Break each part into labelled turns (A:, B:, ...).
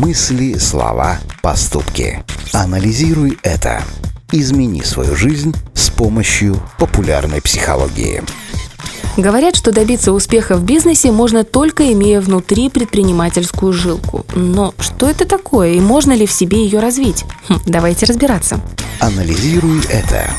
A: Мысли, слова, поступки. Анализируй это. Измени свою жизнь с помощью популярной психологии.
B: Говорят, что добиться успеха в бизнесе можно только имея внутри предпринимательскую жилку. Но что это такое и можно ли в себе ее развить? Хм, давайте разбираться.
A: Анализируй это.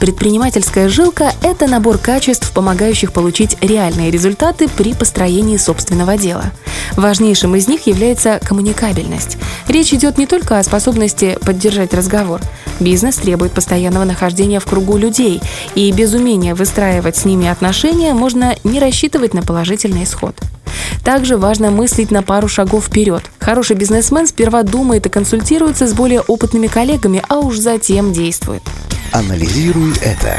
B: Предпринимательская жилка – это набор качеств, помогающих получить реальные результаты при построении собственного дела. Важнейшим из них является коммуникабельность. Речь идет не только о способности поддержать разговор. Бизнес требует постоянного нахождения в кругу людей, и без умения выстраивать с ними отношения можно не рассчитывать на положительный исход. Также важно мыслить на пару шагов вперед. Хороший бизнесмен сперва думает и консультируется с более опытными коллегами, а уж затем действует.
A: Анализируй это.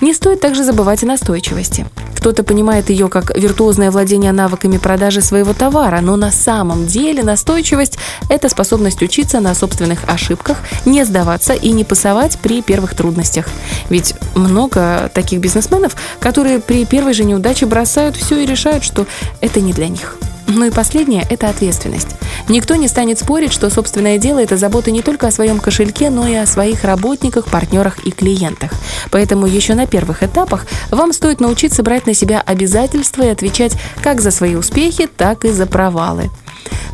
B: Не стоит также забывать о настойчивости. Кто-то понимает ее как виртуозное владение навыками продажи своего товара, но на самом деле настойчивость – это способность учиться на собственных ошибках, не сдаваться и не пасовать при первых трудностях. Ведь много таких бизнесменов, которые при первой же неудаче бросают все и решают, что это не для них. Ну и последнее – это ответственность. Никто не станет спорить, что собственное дело – это забота не только о своем кошельке, но и о своих работниках, партнерах и клиентах. Поэтому еще на первых этапах вам стоит научиться брать на себя обязательства и отвечать как за свои успехи, так и за провалы.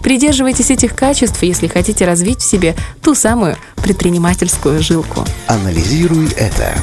B: Придерживайтесь этих качеств, если хотите развить в себе ту самую предпринимательскую жилку.
A: Анализируй это.